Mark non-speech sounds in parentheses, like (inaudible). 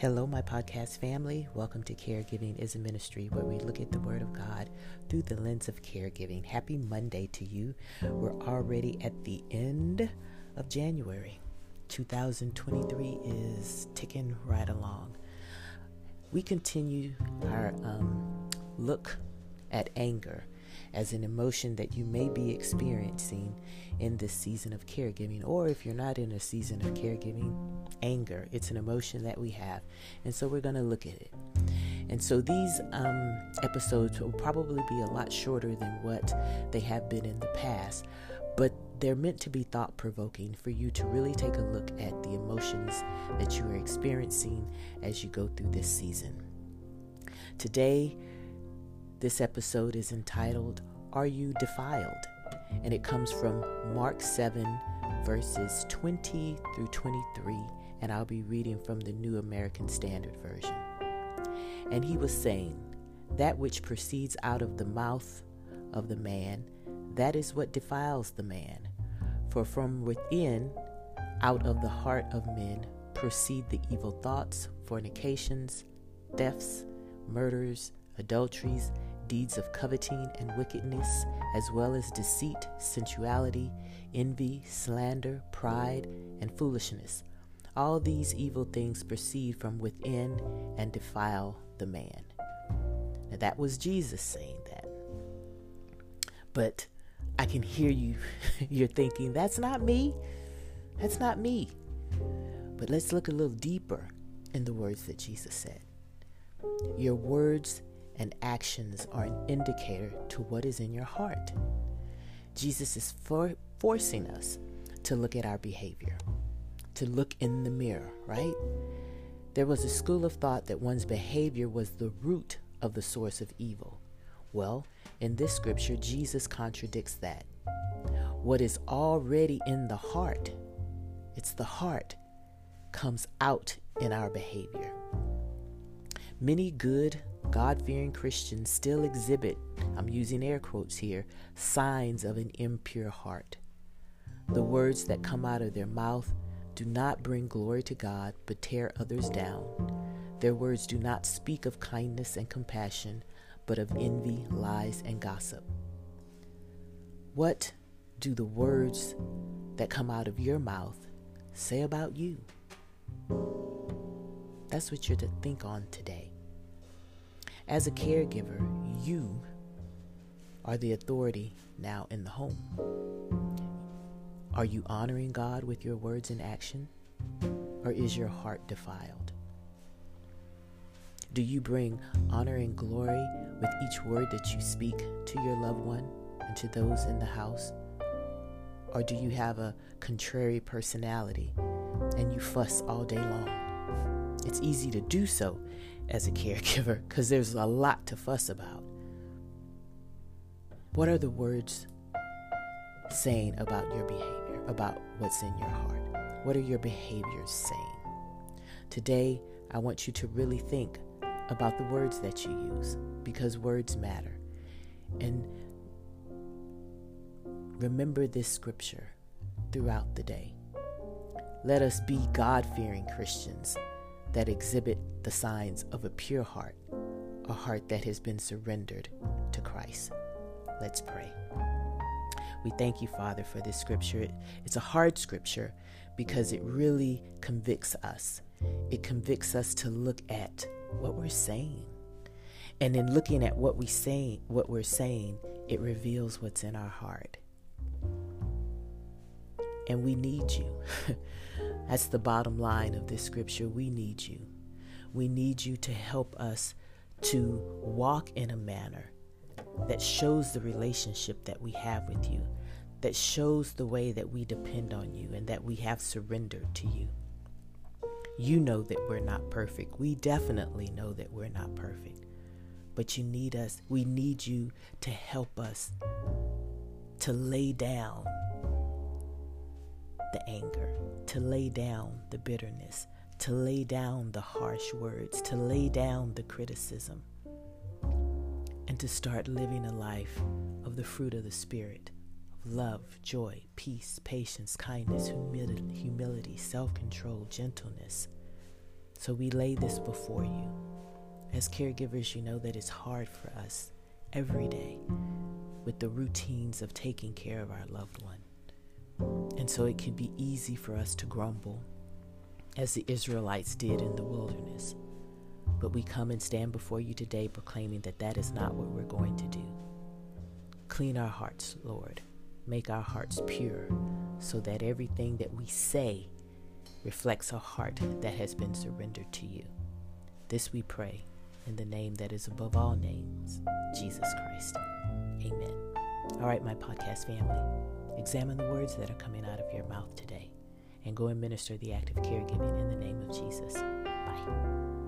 Hello, my podcast family. Welcome to Caregiving is a Ministry, where we look at the Word of God through the lens of caregiving. Happy Monday to you. We're already at the end of January. 2023 is ticking right along. We continue our um, look at anger as an emotion that you may be experiencing in this season of caregiving, or if you're not in a season of caregiving, anger. It's an emotion that we have. And so we're going to look at it. And so these um, episodes will probably be a lot shorter than what they have been in the past, but they're meant to be thought provoking for you to really take a look at the emotions that you are experiencing as you go through this season. Today, this episode is entitled, Are You Defiled? And it comes from Mark 7, verses 20 through 23. And I'll be reading from the New American Standard Version. And he was saying, That which proceeds out of the mouth of the man, that is what defiles the man. For from within, out of the heart of men, proceed the evil thoughts, fornications, thefts, murders, adulteries, deeds of coveting and wickedness, as well as deceit, sensuality, envy, slander, pride, and foolishness. All these evil things proceed from within and defile the man. Now, that was Jesus saying that. But I can hear you. (laughs) You're thinking, that's not me. That's not me. But let's look a little deeper in the words that Jesus said. Your words and actions are an indicator to what is in your heart. Jesus is for, forcing us to look at our behavior, to look in the mirror, right? There was a school of thought that one's behavior was the root of the source of evil. Well, in this scripture, Jesus contradicts that. What is already in the heart, it's the heart, comes out in our behavior. Many good, God fearing Christians still exhibit, I'm using air quotes here, signs of an impure heart. The words that come out of their mouth do not bring glory to God, but tear others down. Their words do not speak of kindness and compassion, but of envy, lies, and gossip. What do the words that come out of your mouth say about you? That's what you're to think on today. As a caregiver, you are the authority now in the home. Are you honoring God with your words and action? Or is your heart defiled? Do you bring honor and glory with each word that you speak to your loved one and to those in the house? Or do you have a contrary personality and you fuss all day long? It's easy to do so as a (laughs) caregiver because there's a lot to fuss about. What are the words saying about your behavior, about what's in your heart? What are your behaviors saying? Today, I want you to really think about the words that you use because words matter. And remember this scripture throughout the day. Let us be God fearing Christians that exhibit the signs of a pure heart, a heart that has been surrendered to Christ. Let's pray. We thank you, Father, for this scripture. It's a hard scripture because it really convicts us. It convicts us to look at what we're saying. And in looking at what we say, what we're saying, it reveals what's in our heart. And we need you. (laughs) That's the bottom line of this scripture. We need you. We need you to help us to walk in a manner that shows the relationship that we have with you, that shows the way that we depend on you and that we have surrendered to you. You know that we're not perfect. We definitely know that we're not perfect. But you need us, we need you to help us to lay down the anger, to lay down the bitterness, to lay down the harsh words, to lay down the criticism, and to start living a life of the fruit of the Spirit of love, joy, peace, patience, kindness, humility, humility self control, gentleness, So we lay this before you. As caregivers, you know that it's hard for us every day with the routines of taking care of our loved one. And so it can be easy for us to grumble, as the Israelites did in the wilderness. But we come and stand before you today proclaiming that that is not what we're going to do. Clean our hearts, Lord. Make our hearts pure so that everything that we say reflects a heart that has been surrendered to you. This we pray in the name that is above all names, Jesus Christ. Amen. All right, my podcast family, examine the words that are coming out of your mouth today and go and minister the act of caregiving in the name of Jesus. Bye.